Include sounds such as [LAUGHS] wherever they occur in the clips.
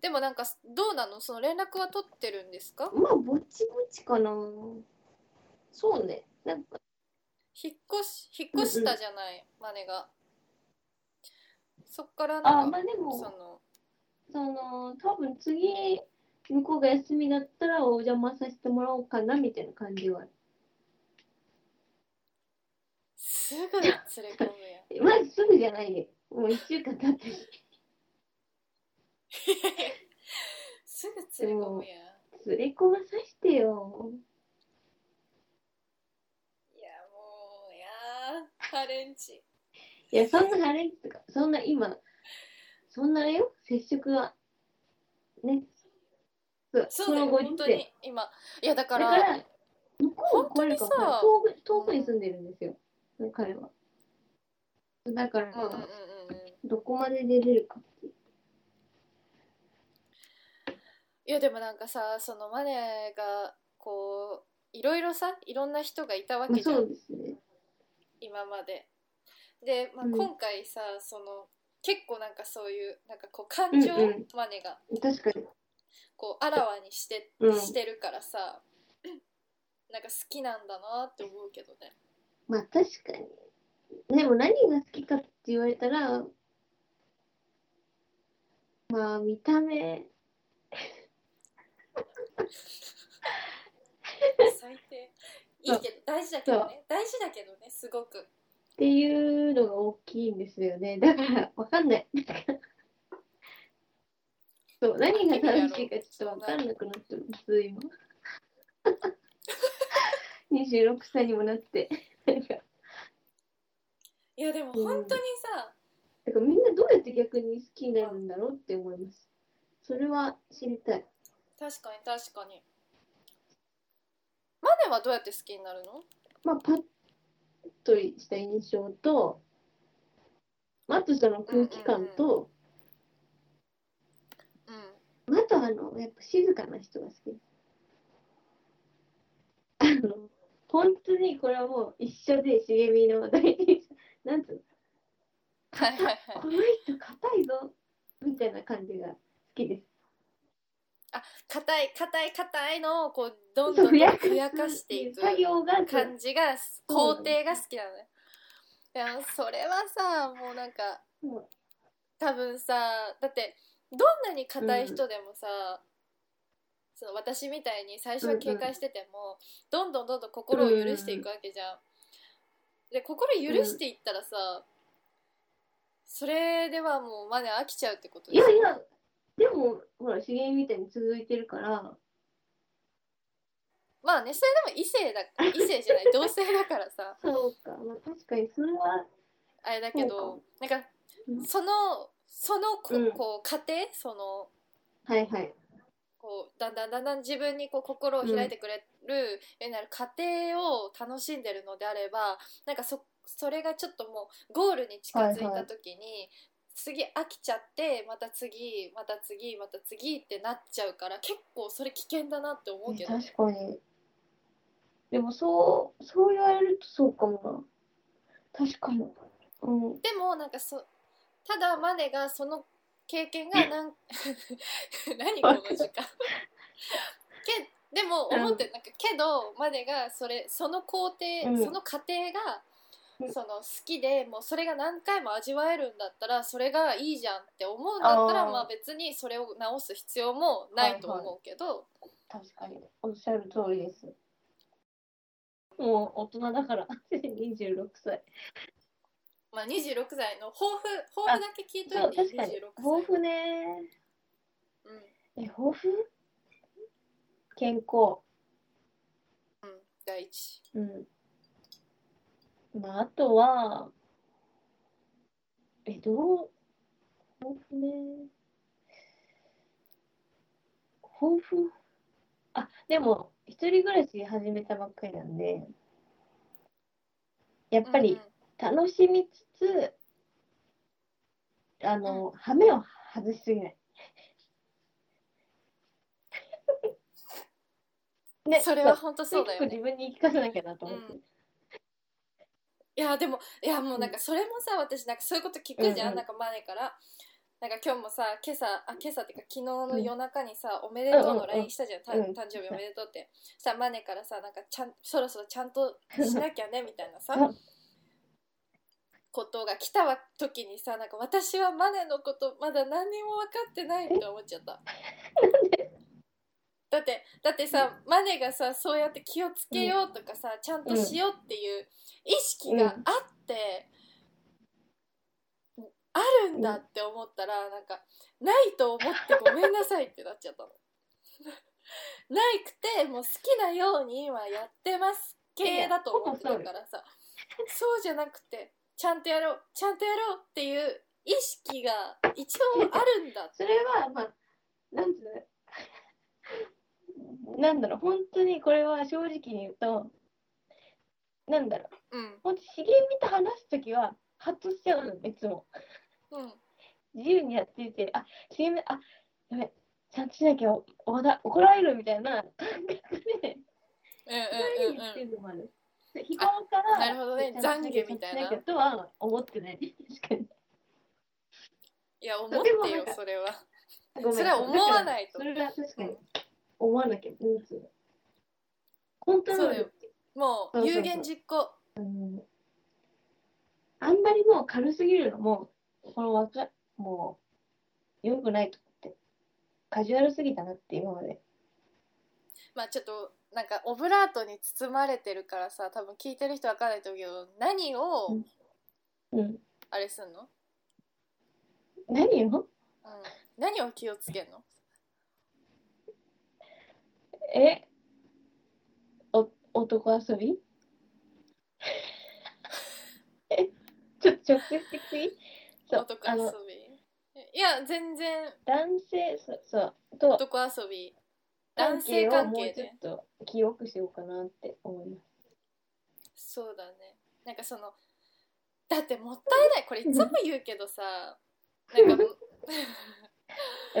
でもなんかどうなの？その連絡は取ってるんですか？まあぼちぼちかな。そうね。なんか。引っ越し引っ越したじゃない、マネが。そっからあなんか、まあでもそのその多分次向こうが休みだったらお邪魔させてもらおうかなみたいな感じはすぐ連れ込むやん。[LAUGHS] まずすぐじゃない。ねもう1週間経ったしすぐ連れ込むやん。連れ込まさしてよ。いやもういやーハレンチ。いやそんなハレンチとかそんな今そんなあれよ。接触はね。そうそうだよ本当に今。いやだかだらから向こうも来れるか本当にさ遠く遠くに住んでるんですよ、彼は。だから、うんうんうんうん。どこまで出れるかっていういやでもなんかさそのマネがこういろいろさいろんな人がいたわまあ、けじゃん、そうですね。今まで。で、まあ、うん。今回さ、その結構なんかそういうなんかこう感情、うん。うんマネが確かに。こうあらわにして,、うん。してるからさ [CLEARS THROAT] なんか好きなんだなって思うけどね。まあ確かに。でも何が好きかって言われたらまあ見た目最低。いいけど大事だけどね。大事だけどねすごく。っていうのが大きいんですよね。だからわかんない。そう何が楽しいかちょっとわかんなくなってます今26歳にもなって。いやでも本当にさ、だからみんなどうやって逆に好きになるんだろうって思います。それは知りたい確かに確かに。マネはどうやって好きになるの？まあパッとした印象とまああとその空気感と、うんまああとあのやっぱ静かな人が好き。ですあの本当にこれはもう一緒で茂みの第一なんつうの？はいはいはい。この人硬いぞ。みたいな感じが好きです硬い硬い硬いのをこうどんどんふやかしていく感じが工程が好きなのね。いやそれはさもうなんかも多分さだってどんなに硬い人でもさ、その私みたいに最初は警戒してても、どんどんどんどん心を許していくわけじゃん。で心許していったらさ、それではもうマネ飽きちゃうってことういやいやでもほら茂みみたいに続いてるから。まあねそれでも異性だ異性じゃない同性だからさ。そうか、まあ、確かにそれはあれだけそどなんかうん。そのそのこ,、うん。こう過程そのはいはい。こうだんだんだんだん自分にこう心を開いてくれるようになる過程を楽しんでるのであればなんかそそれがちょっともうゴールに近づいた時に、次飽きちゃってまた次また次また次ってなっちゃうから結構それ危険だなって思うけど、ね、確かに。でもそうそう言われるとそうかもな。確かに。うん。でもなんかそただマネがその経験がなん [LAUGHS] 何この時間。[LAUGHS] けでも思ってなんかけどマネがそれその工程、うん。その過程がうん [LAUGHS] その好きでもうそれが何回も味わえるんだったらそれがいいじゃんって思うんだったらまあ別にそれを直す必要もないと思うけど、確かに。おっしゃる通りです。もう大人だから。[LAUGHS] 26歳。まあ26歳の抱負抱負だけ聞いといて確かに。26歳抱負ね。うん。え抱負？健康うん。第一。うんまああとはえどう抱負ね。抱負？あでも一人暮らし始めたばっかりなんでやっぱり楽しみつつあの、羽目を外しすぎない。[LAUGHS] ねそれは本当そうだよね。結構自分に言い聞かせなきゃなと思って、うんいやでもいやもうなんかそれもさ私なんかそういうこと聞くじゃん、うんうん。なんかマネから。なんか今日もさ今朝あ今朝っていうか昨日の夜中にさ、おめでとうのうんうんうん LINE したじゃん、たうん。誕生日おめでとうって。さマネからさなんかちゃんそろそろちゃんと [LAUGHS] しなきゃねみたいなさうん。ことが来た時にさなんか私はマネのことまだ何にも分かってないって思っちゃった [LAUGHS] だってだってさマネがさそうやって気をつけようとかさ、ちゃんとしようっていう意識があって、あるんだって思ったらなんかないと思ってごめんなさいってなっちゃったの。[LAUGHS] ないくてもう好きなように今やってます系だと思ってたからさそうじゃなくてちゃんとやろうちゃんとやろうっていう意識が一応あるんだって。それは、まあ、なんつうの？なんだろう、本当にこれは正直に言うと、なんだろう、うん。本当、茂みと話すときは、ハッとしちゃうの、いつも。うん。自由にやってて、あ、茂み、あ、やべ、ちゃんとしなきゃおおだ怒られるみたいな感覚で、うんうん何言ってるのもある。で日頃から、なるほどね。懺悔みたいな。とは思ってない。確かに。いや思ってよそれは。ごめん。それは思わないと。それは確かに思わなきゃ。なんつうのコントローもそう。有言実行。うんあんまりもう軽すぎるのも、このわかもう、良くないと思って。カジュアルすぎたなって、今まで。まあちょっとなんかオブラートに包まれてるからさ多分聞いてる人わかんないと思うけど何をうん。うん。あれすんの、何ようん、何を気をつけんの？え？お男遊び？え？ちょっと直接的？男遊び？[LAUGHS] いや全然。男性そうそうと男遊び。男関性関係でちょっと記憶しようかなって思います。そうだね。なんかそのだってもったいない。これいつも言うけどさ。なんかもう。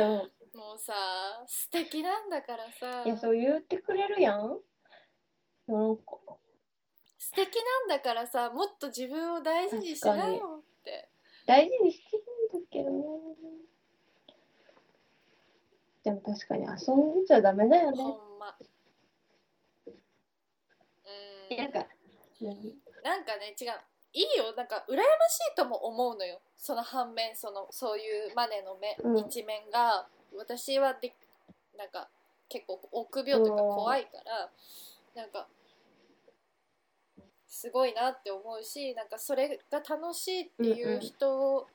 [LAUGHS] んもうさ素敵なんだからさ。いやそう言ってくれるやん？なんか。素敵なんだからさもっと自分を大事にしなよって。大事にしてるんだけどね。でも確かに遊んじゃダメだよね。ほんま。うん。なんかなんかね違う。いいよ。なんか羨ましいとも思うのよ。その反面そのそういうマネの目、うん。一面が私はでなんか結構臆病というか怖いからなんかすごいなって思うしなんかそれが楽しいっていう人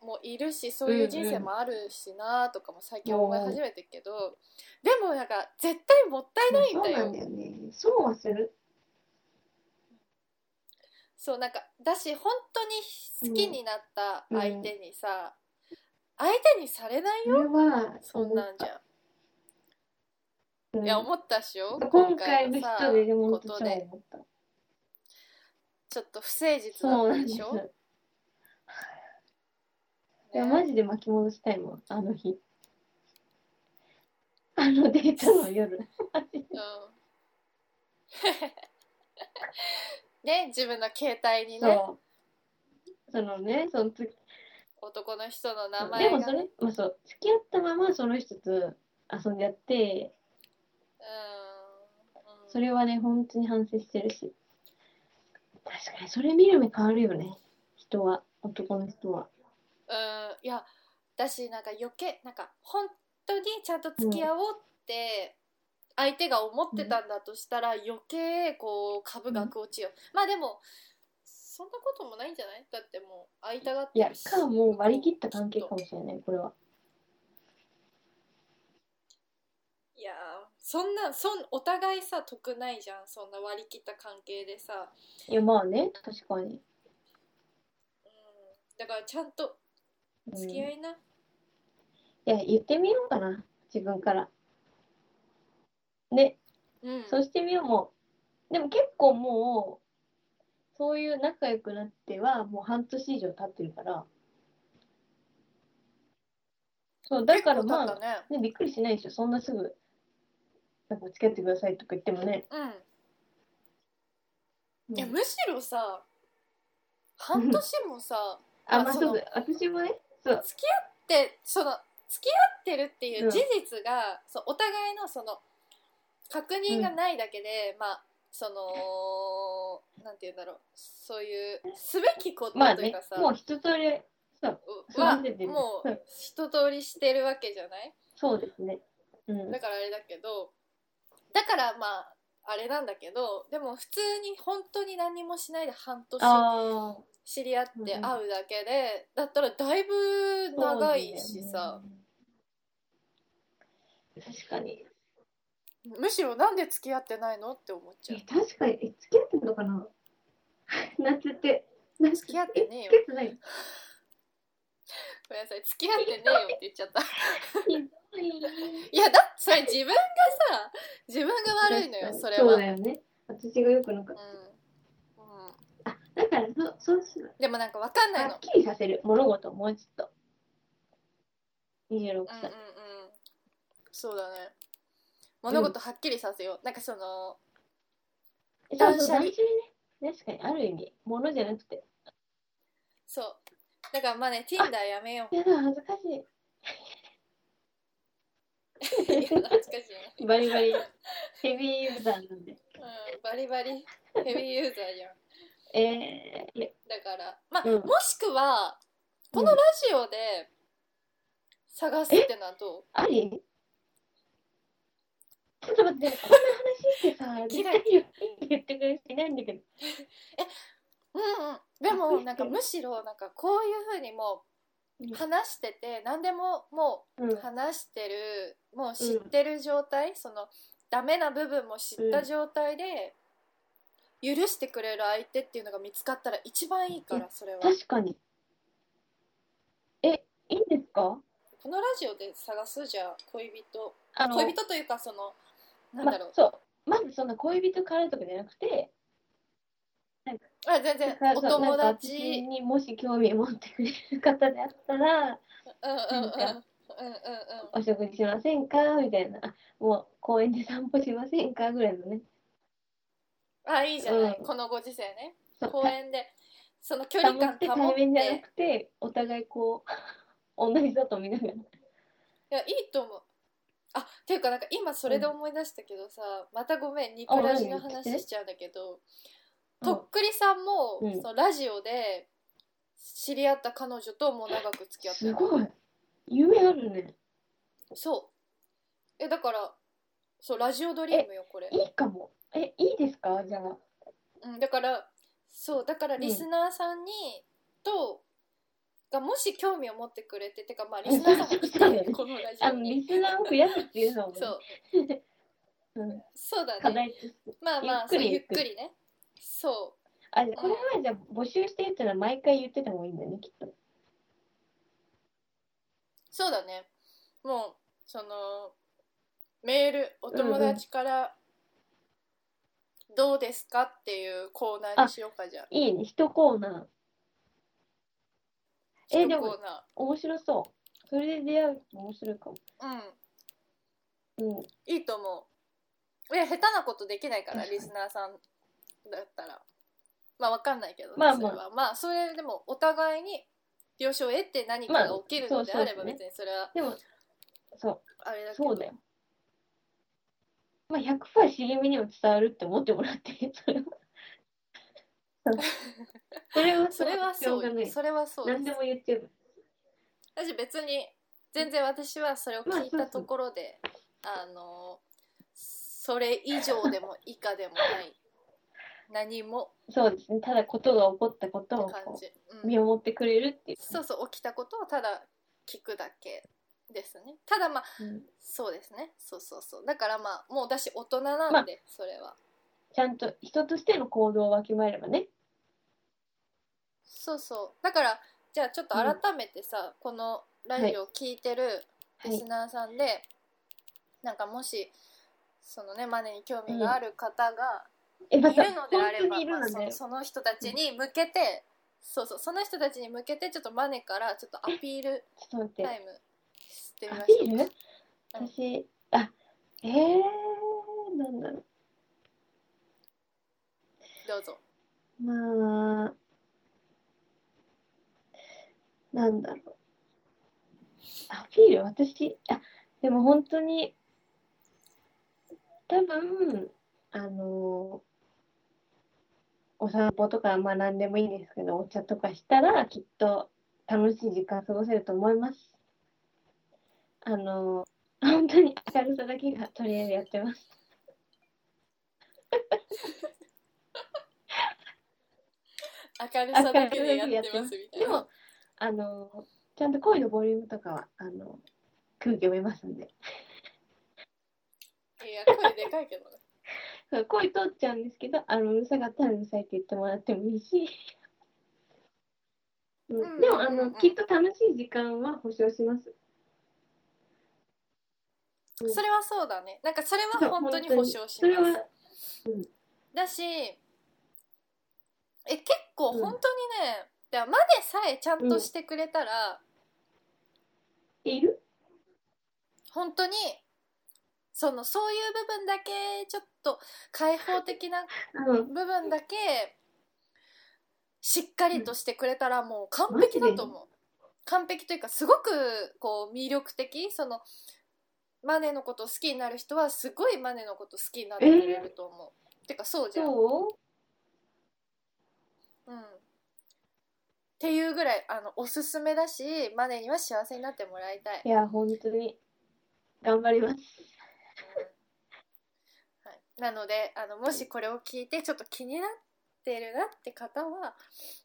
もいるし、そういう人生もあるしなとかも最近思い始めてるけど、でもなんか絶対もったいないんだよ。そうなんだよね。そうはする。そうなんかだし本当に好きになった相手にさ、相手にされないそよれはそんなんじゃ、うん。いや思ったっしょ？今回のさ人でことでちょっと不誠実だったでしょ、いやねマジで巻き戻したいもんあの日。あのデートの夜。うん。[LAUGHS] ね自分の携帯にね。そのねその時男の人の名で前が、ね、もそれ、まあ、そう付き合ったままその人と遊んでやってうん、うん、それはね本当に反省してるし。確かにそれ見る目変わるよね。人は男の人は。うん。いやだしなんか余計なんか本当にちゃんと付き合おうって相手が思ってたんだとしたら余計こう株が落ちよ、まあでもそんなこともないんじゃない？だってもう会いたがっいやし。かもう割り切った関係かもしれないこれは。いやーそんなそんお互いさ得ないじゃん。そんな割り切った関係でさ、いやまあね確かに、うん、だからちゃんとうん付き合いな、いや言ってみようかな自分から。ね。うん。そうしてみようもう。でも結構もうそういう仲良くなってはもう半年以上経ってるから。そうだからまあ、ねね、びっくりしないでしょ。そんなすぐなんか付き合ってくださいとか言ってもね、うん。うん。いやむしろさ半年もさ [LAUGHS] あまあそうだ私もねそう。付き合ってその付き合ってるっていう事実が、そうお互いのその確認がないだけで、まあそのなんて言うんだろうそういうすべきことまあねというかさ、もう一通りそうはもう。うん一通りしてるわけじゃない？そうですね。うん。だからあれだけどだからまああれなんだけどでも普通に本当に何もしないで半年ああ知り合ってうん。会うだけで、だったらだいぶ長いしさ、確かにむしろなんで付き合ってないのって思っちゃう。え確かに。え付き合ってるのかな？[LAUGHS] 夏って。夏付き合ってねえよ。付き合ってない。ごめんなさい付き合ってねえよって言っちゃった。いいやだってそれ自分がさ自分が悪いのよそれは。そうだよね。私がよくなかっうん。うん。たあだからそそうするでもなんかわかんないの。はっきりさせる。物事をもうちょっと。26うんうんうん。歳、そうだね物事はっきりさせよう、なんかそのそう断捨離？確かにある意味。物じゃなくて。そう。だからまあね Tinder やめよう。やだ恥ずかしい。いや懐かしいね。バリバリ。ヘビーユーザーなんで。うん、バリバリ。ヘビーユーザーじゃん。えー、だからまあ、うん。もしくはこのラジオで探すってのはどう？あり？ちょっと待ってこんな話してさ嫌い。絶対言ってくれる人いないんだけど。うんうん。でもなんかむしろなんかこういうふうにもうん。う話してて何でももうん。う話してるもう知ってる状態、そのダメな部分も知った状態で許してくれる相手っていうのが見つかったら一番いいからそれは。確かに。えいいんですか？このラジオで探す？じゃあ恋人。恋人というかそのなんまだろう、そう。まずそんな恋人からとかじゃなくてあ全然だからおそうなんか友達。私にもし興味を持ってくれる方であったらうんうんうん。うんうんうん。お食事しませんかみたいな。あもう公園で散歩しませんかぐらいのね。あいいじゃない、うん。このご時世ね。公園でその距離感保って。保って対面じゃなくてお互いこう [LAUGHS] 同じだと見ながら。いやいいと思うあっていうかなんか今それで思い出したけどさ、またごめんニプラジの話しちゃうんだけどうんとっくりさんも、うん。そのラジオで知り合った彼女ともう長く付き合ってるすごい。夢あるね。そう。えだからそうラジオドリームよこれ、いいかも。えいいですか？じゃあ。うん、だからそうだからリスナーさんに、とがもし興味を持ってくれててかまあ [LAUGHS] リスナーさんが来てこのラジオあのリにスナーを増やすっていうのもね。そう。うん、そうだねまあまあゆっくりね。そあじゃあこれはじゃあ募集してってのは毎回言ってた方がいいんだよねきっと。うそうだね。もうそのメールお友達からどうですかっていうコーナーにしようかじゃあいいね。一コーナーえ一でも面白そう。それで出会うと面白いかも。ーうん。うん。いいと思う。いや下手なことできないからリスナーさんだったら。まあわかんないけどね、まあまあ。それは。まあそれでもお互いに了承を得て何かが起きるのであれば別にそれはでもそう。あれだけど。そうだよ。まあ100%茂みにも伝わるって思ってもらってそれは [LAUGHS] それはそれはしょがない。そうよそれはそう何でも言っ私別に全然私はそれを聞いたところで、あのそれ以上でも以下でもない。何も。そうですね。ただことが起こったことを見守ってくれるっていう、そうそう起きたことをただ聞くだけですね。ただまあうん。そうですね。そうそうそう。だからまあもうだし大人なんで、それはちゃんと人としての行動をわきまえればね。そうそう。だからじゃあちょっと改めてさ、このラジオを聞いてるはい。リスナーさんで、なんかもしそのねマネに興味がある方がいるのであれば、本当にいるまあそのその人たちに向けて、そうそうその人たちに向けてちょっとマネからちょっとアピールタイムしてみアましょうピール？私あえー、なんだろどうぞまあなんだろうアピール、私、あ、でも本当に、多分、あのお散歩とか、まあ何でもいいですけど、お茶とかしたら、きっと楽しい時間過ごせると思います。あの本当に明るさだけがとりあえずやってます。明るさだけでやってますみたいな。でも、あのちゃんと声のボリュームとかは、あの空気読めますんで。いや声でかいけどね。[LAUGHS] 声通っちゃうんですけど、あのうるさかったらうるさいって言ってもらってもいいし。うん。うんでもあうんうんの、きっと楽しい時間は保証します。うん。それはそうだね。なんかそれは本当に保証しそれはます、だしえ結構うん。本当にね、でまでさえちゃんとしてくれたら、いる？本当にそのそういう部分だけちょっと開放的なうん。部分だけしっかりとしてくれたらもう完璧だと思う。完璧というかすごくこう魅力的。そのマネのことを好きになる人はすごいマネのこと好きになってくれると思う、てかそうじゃん。そうんっていうぐらいあのおすすめだしマネには幸せになってもらいたい、ういや、本当に。頑張ります。はい、なのであのもしこれを聞いてちょっと気になってるなって方は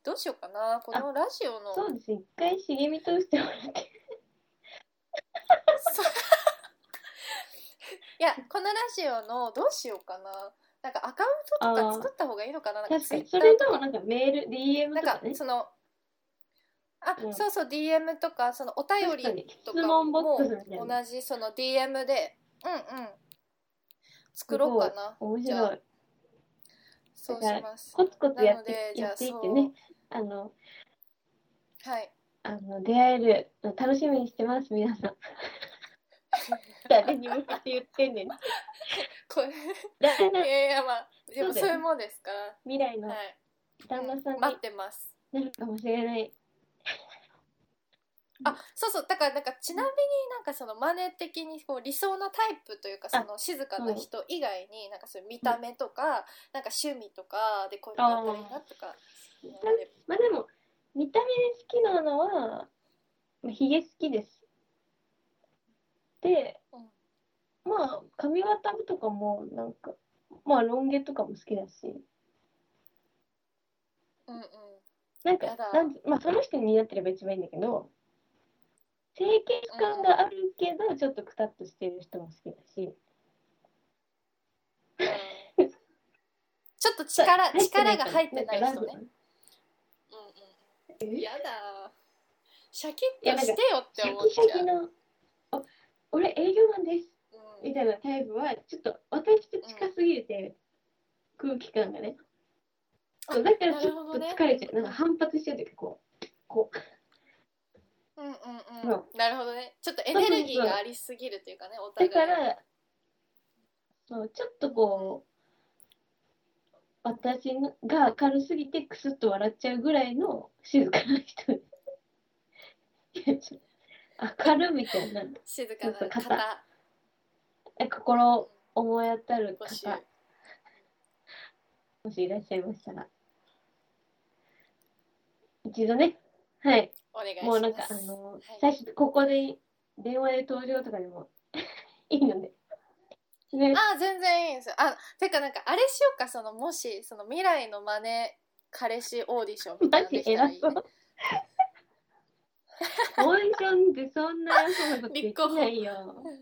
どうしようかなこのラジオのそうです。一回茂み通してもらって。[LAUGHS] [LAUGHS] いやこのラジオのどうしようかななんかアカウントとか作った方がいいのかな？なんかそれとかのなんかメール、DM なんかとかね。そのあ、うんそうそう DM とかそのお便りとか質問ボッも。同じその DM でうんうん作ろうかな面じゃあ白い。そうしますコツコツやってやっていってね。あの、はいあの出会えるの楽しみにしてます、皆さん。[LAUGHS] 誰に向けて言ってんねん。これ。[LAUGHS] いやいやまあでもそういうもんですか。ら未来のはい。旦那さんに待ってます。なるかもしれない。あそうそう。だからなんかちなみになんかそのマネ的にこう理想のタイプというかその静かな人以外になんかそういう見た目とかなんか趣味とかでこういうのがあったらいいなとか。まあでも、見た目好きなのは、まあ、ヒゲ好きです。で、うんまあ、髪型とかも、なんか、まあ、ロン毛とかも好きだし、うんうんなんかやだ、なんまあ、その人に似合ってれば一番いいんだけど、清潔感があるけど、ちょっとくたっとしてる人も好きだし、うんちょっと力 [LAUGHS] 力が入ってない人ね。うんうん。え？やだ。シャキッとしてよってシャ思っちゃう。キシャキの、あ、俺営業マンです。うんみたいなタイプは、ちょっと私と近すぎて、空気感がね。あそうだからちょっと疲れちゃう。なんか反発しちゃうというか、こう、こう。うんうんそううん。なるほどね。ちょっとエネルギーがありすぎるというかね、お互い。だから、そう、ちょっとこう、私が明るすぎてクスッと笑っちゃうぐらいの静かな人です。[LAUGHS] 明るみたいな、静かな方。え心思い当たる。方、もしいらっしゃいましたら、一度ね、はい、お願いします。もうなんか、あの、はい。最初、ここで電話で登場とかでも [LAUGHS] いいので。ね、あ全然いいんです。よあてかなんかあれしようか。そのもしその未来のマネ彼氏オーディションみたいなのできたらいい、ね。オーディションでそんなことでき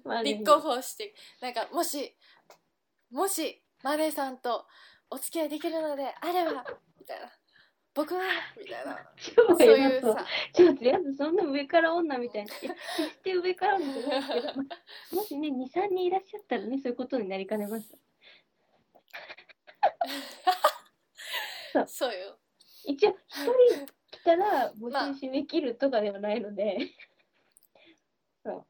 な立候補してなんかもしもしマネさんとお付き合いできるのであればみたいな。僕はみたいな。超そういう。うさ。ちょっとやだ、そんな上から女みたいな。決して上から女じゃないですけど、まあもしね、2、3人いらっしゃったらね、そういうことになりかねます。[LAUGHS] そう。よ。一応、1人来たら募まあ。集締め切るとかではないので、うんうん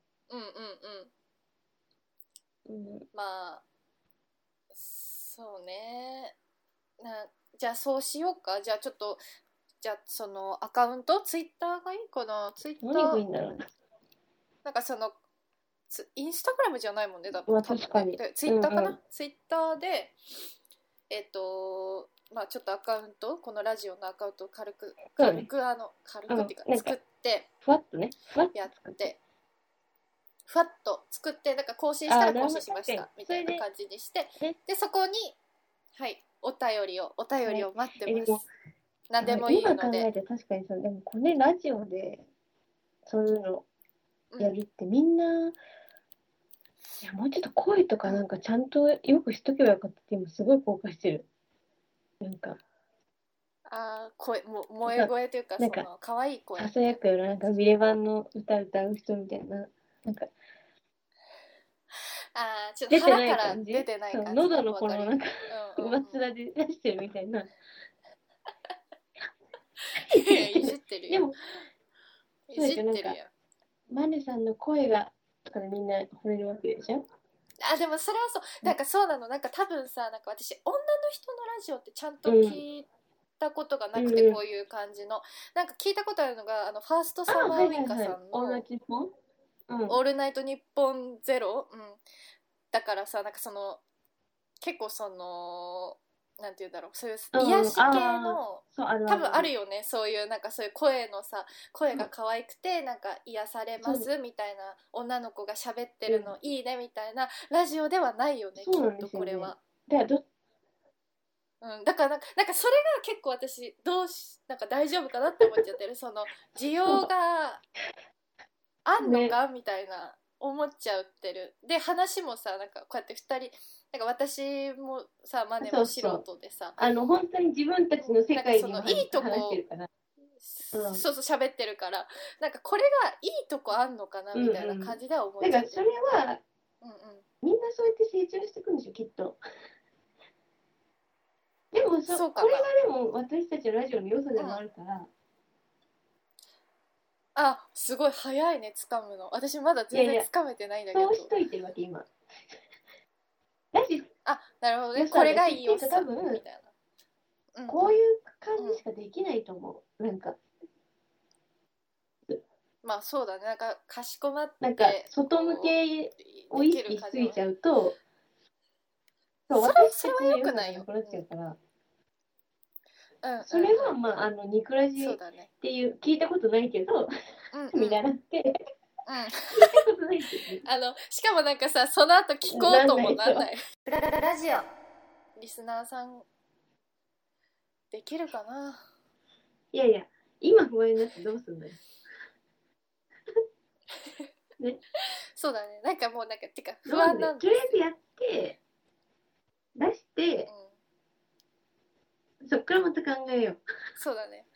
うん。う。ん、まあそうね。なじゃあそうしようか。じゃあちょっとじゃあそのアカウント？ツイッターがいい？かなツイッタ何がいいーんだろうね。なんかそのツインスタグラムじゃないもんね。だまあ多分ね確かに。でツイッターかな、うんうん。ツイッターでえっ、とまあちょっとアカウントこのラジオのアカウントを軽く軽くあの軽くっていうか作ってふわっとね。ふわっと。やってふわっと作ってなんか更新したら更新しましたみたいな感じにしてででそこにはいお便りをお便りを待ってます。何でもいいの今考えでて確かにそう、でもこれラジオでそういうのうん。やるってみんな、いやもうちょっと声とかなんかちゃんとよくしとけばよかったって今すごい後悔してる。なんか、あー声も萌え声というかそなんかの可愛い声。ささやくようななんかビレバンの歌歌う人みたいな、なんか。あーちょっ出てなと腹から出てない感じ？喉のこのなんか上面で出してるみたいな。[LAUGHS] いやいじってるよ。でも、いじってるよ。なんマネさんの声がとかでみんな惚れるわけでしょ？あでもそれはそう。なんかそうなの。なんか多分さなんか私女の人のラジオってちゃんと聞いたことがなくて、うんこういう感じの。なんか聞いたことあるのがあのファーストあ、サマーウイカさん。のイトニッポンうん。「オールナイトニッポンゼロ、うん、だからさなんかその結構そのなんて言うんだろう。そういううん癒し系の、そう、ある多分あるよ。よね。そういうなんかそういう声のさ声が可愛くてなんか癒されますみたいな女の子が喋ってるのいいねみたいなラジオではないよねきっそうなんですよね。とこれは。でどうん、だからなんかなんかそれが結構私どうしなんか大丈夫かなって思っちゃってる。[LAUGHS] その需要があんのか、みたいな思っちゃってる。で話もさなんかこうやって2人なんか私もさマネも素人でさあの本当に自分たちの世界にいいとこ話してるから。うん。そうそう喋ってるからなんかこれがいいとこあんのかなみたいな感じでは思っだからそれちゃってる、はうんうん、みんなそうやって成長していくんでしょきっと。でもそそうこれがでも私たちのラジオの良さでもあるから、あすごい早いね掴むの。私まだ全然いやいや。掴めてないんだけど。そうしといてるわけ今。だしあなるほどね。これがいいよ。さ多分みたいな、うん、こういう感じしかできないと思う。なんか。まあそうだね。なんかかしこまってなんか外向けを意識しすぎちゃうと、そう私はの良くないよ。なくなっちゃうから、うん。うん、それはまああのニクラジっていう聞いたことないけど、うんうん、[LAUGHS] 見習ってうん。あのしかもなんかさその後聞こうともなんなない。ララララジオリスナーさんできるかな？いやいや、今不安になってどうすんだよ？[LAUGHS] そうだね。なんかもうなんかてか不安なんとりあえずやって、出して、うん、そっからまた考えよう。そうだね、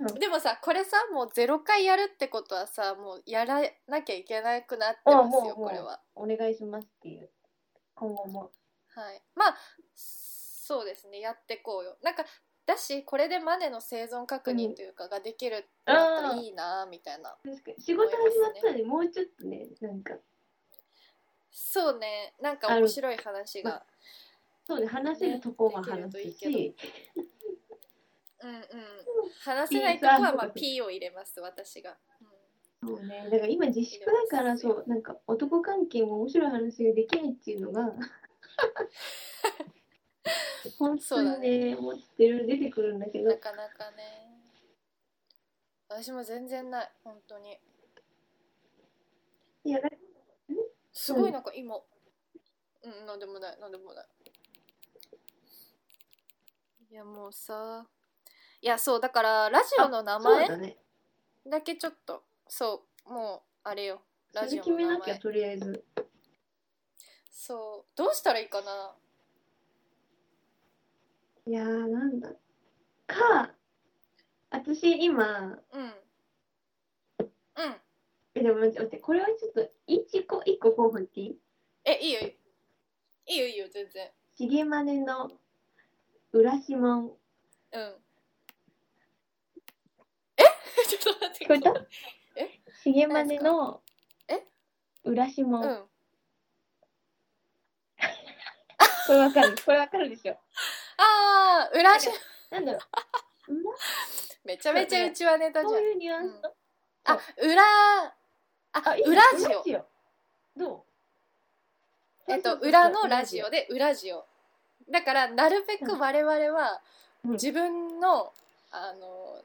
うん。でもさこれさもう0回やるってことはさもうやらなきゃいけなくなってますよこれは。お願いしますっていう。今後も。はい。まあそうですねやってこうよ。なんかだしこれでマネの生存確認というかができるってなったらいいなみたいな、仕事始まったらね、もうちょっとね、なんか、そうね。なんか面白い話が。そうね、話せるとこはできる話すといいけど。し、うんうん話せないとこはまあ P を入れます私が、うん。そうね、だから今自粛だから、そう、なんか男関係も面白い話ができないっていうのが、[LAUGHS] 本当にね、思ってる、出てくるんだけど。な、かなかね。私も全然ない本当に。いや、だすごいなんか今。うんなんでもないなんでもない。いやもうさいやそうだからラジオの名前だけちょっとそうもうあれよ。ラジオの名決めなきゃ、前とりあえず。そう。どうしたらいいかな？いやー、なんだ。か、私今、うん。うん。え、でも待って待って、これはちょっと、一個、一個候補言っていい？えいいよ。いいよいいよ全然。しげまねの浦島うんえちょっと待って。聞こえたえ？しげまねのえ？浦島うん。[LAUGHS] これわかる。これわかるでしょ。ああ裏しなんだろう。裏？めちゃめちゃうちわネタじゃん。そういうニュアンス？のあ裏あ裏ジどうえっと裏のラジオで裏ジオだからなるべく我々はうん。自分のあの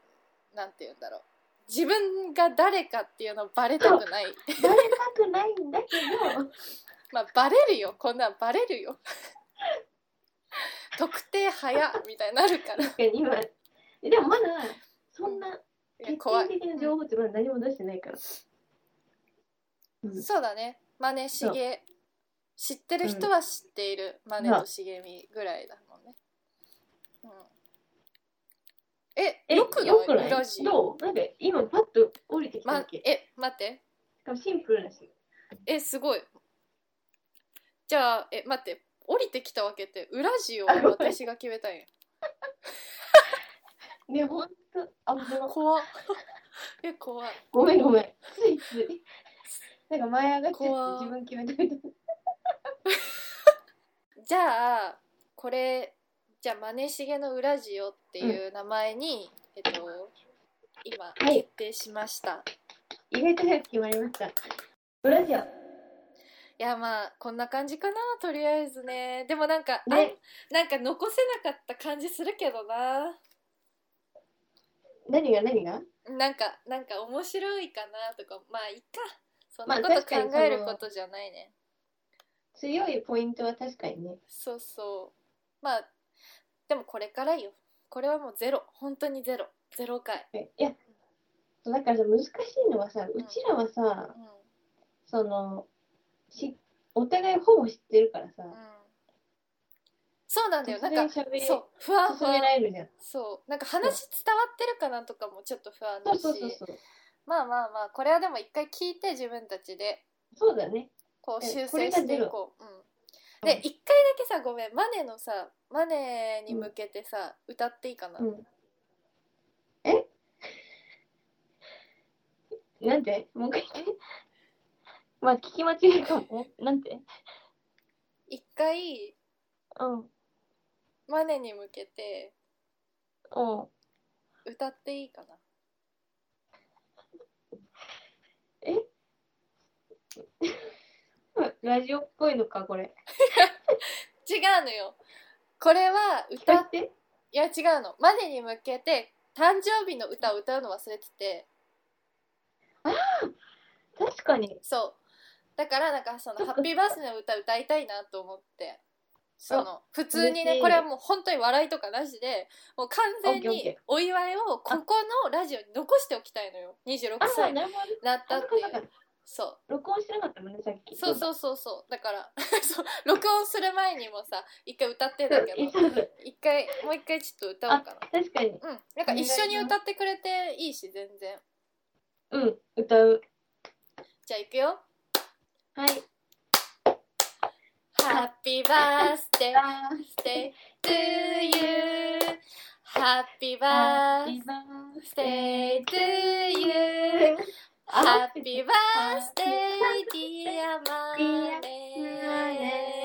なんて言うんだろう自分が誰かっていうのをバレたくない。バレたくないんだけど。[LAUGHS] まあバレるよ。こんなんバレるよ。[LAUGHS] 特定早みたいになるから。確かに今。でもまだそんな決定的な情報ってまだ何も出してないから、うん。そうだね。マネしげ。知ってる人は知っている、マネと茂みぐらいだもんね、うん、ええよくないよくない裏ジオどう？なんか今パッと降りてきたまわけ、え待って。しかもシンプルだしえすごい。じゃあえ待って。降りてきたわけって裏ジオを私が決めたんや。[LAUGHS] ねほんとあごめん怖っ。[LAUGHS] え怖い。ごめんごめん。ついつい。なんか前上がっちゃ怖っ。て自分決めたみたい [LAUGHS] じゃあこれじゃあマネしげの裏ジオっていう名前に、えっと今はい。決定しました、意外と早く決まりました。ブラジオいやまあこんな感じかなとりあえずね。でもなんか、ね。あなんか残せなかった感じするけどな。何が何が？なんかなんか面白いかなとか。まあいいか。そんまあなこと考えることじゃないね、強いポイントは確かにね。そうそう。まあでもこれからよ。これはもうゼロ。本当にゼロゼロ回。えいやだからさ難しいのはさうちらはさうん。そのしお互いほぼ知ってるからさ。うん。そうなんだよ。突なんかそうふわふ進めわられるじゃん。そう。なんか話伝わってるかなとかもちょっと不安だし。まあまあまあこれはでも一回聞いて自分たちでそうだね。こうえ修正していこう、うん、うん。で一回だけさごめん。マネのさマネに向けてさ、歌っていいかな、うんえなんて？もう一回。言ってまあ聞き間違いかも。なんて？一回うん。マネに向けてう。ん歌っていいかな？え？ラジオっぽいのかこれ。違うのよ。これは聞歌って？いや違うの。マネに向けて誕生日の歌を歌うの忘れてて [LAUGHS] 確かに。そう。だからなんかそのハッピーバースデーの歌歌いたいなと思って。その普通にねこれはもう本当に笑いとかなしでもう完全にお祝いをここのラジオに残しておきたいのよ。26あ歳になったっていう。あそう録音してなかったもんねさっき。そうそうそうそう。だから [LAUGHS] そう。録音する前にもさ一回歌ってんだけど。一回もう一回ちょっと歌おうかな。確かに。うん。なんか一緒に歌ってくれていいし全然うん歌うじゃあいくよはい Happy birthday to you Happy ーハッピ birthday ーバースデ to you ー Happy birthday dear Mane Happy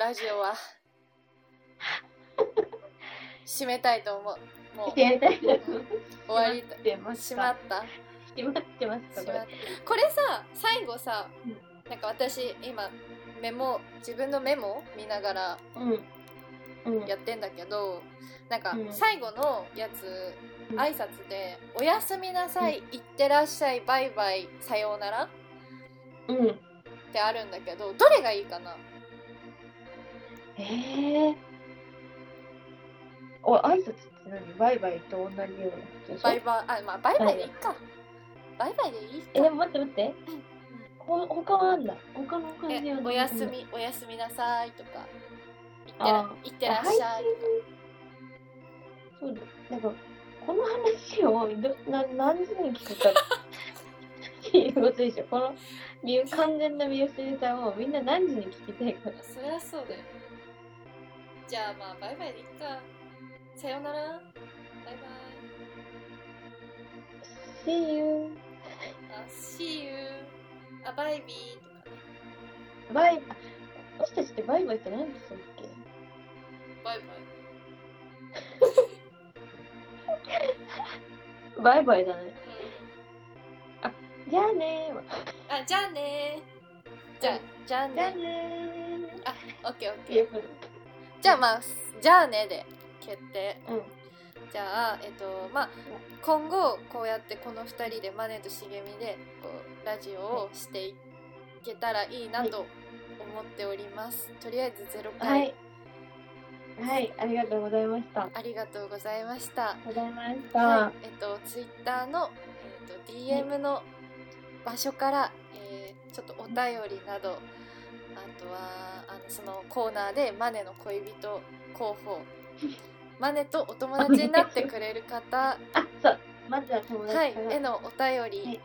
ラジオは。締めたいと思う。もう。終わり閉まったまった。閉まってましたこれ。さ最後さうん。なんか私今メモ自分のメモ見ながらやってんだけどなんかうん。最後のやつうん。挨拶で「おやすみなさい、いってらっしゃいバイバイさようなら」うん。ってあるんだけどどれがいいかな？ええお挨拶って何？バイバイと同じようなバイバイあまあバイバイでいいか、バイバイでいいかえでも待って待って。ほ他はあんだ。他の感じはえおやすみおやすみなさいとか。いってあらいってらっしゃいとか。そう。だなんかこの話をどな何時に聞くかっていうことでしょ？この完全な美容師ネタをみんな何時に聞きたいか。そりゃそうだよじゃあまあバイバイでいいか。さようなら。バイバイ。See you あ See you あバイビーとかね。バイ、私たちってバイバイって何でしたっけ？バイバイ。[LAUGHS] バイバイだね。うじゃあね。ーは。んあじゃあね。ーじゃあ。じゃあじゃあね。ねオッケーオッー。ケーじゃあまあじゃあねで決定うん。じゃあえっとまあ今後こうやってこの2人でマネと茂みでこうラジオをしていけたらいいなと思っております、とりあえず0は回い。はい、ありがとうございました。あありがとうございました、ございました。はい、えっとツイッターの、えっと DM の場所から、えーちょっとお便りなどあとはあのそのコーナーでマネの恋人候補 [LAUGHS] マネとお友達になってくれる方あ、そう。まずは友達はい。へのお便り、はい。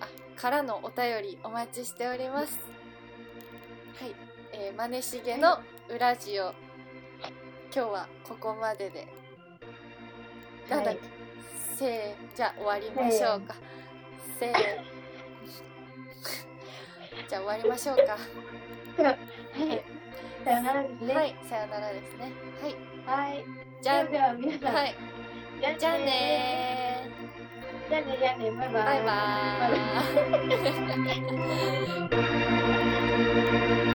あからのお便りお待ちしております。はい、えー、マネしげの裏ジオ。今日はここまでで。なんだっけ、せーじゃあ終わりましょうか。せーじゃあ終わりましょうか。はい。さよならですね。はい。さよならですね。はい。はい。じゃあでは皆さん。はい。じゃあねじゃあね、じゃあね、バイバイ。ー。バイバー。イ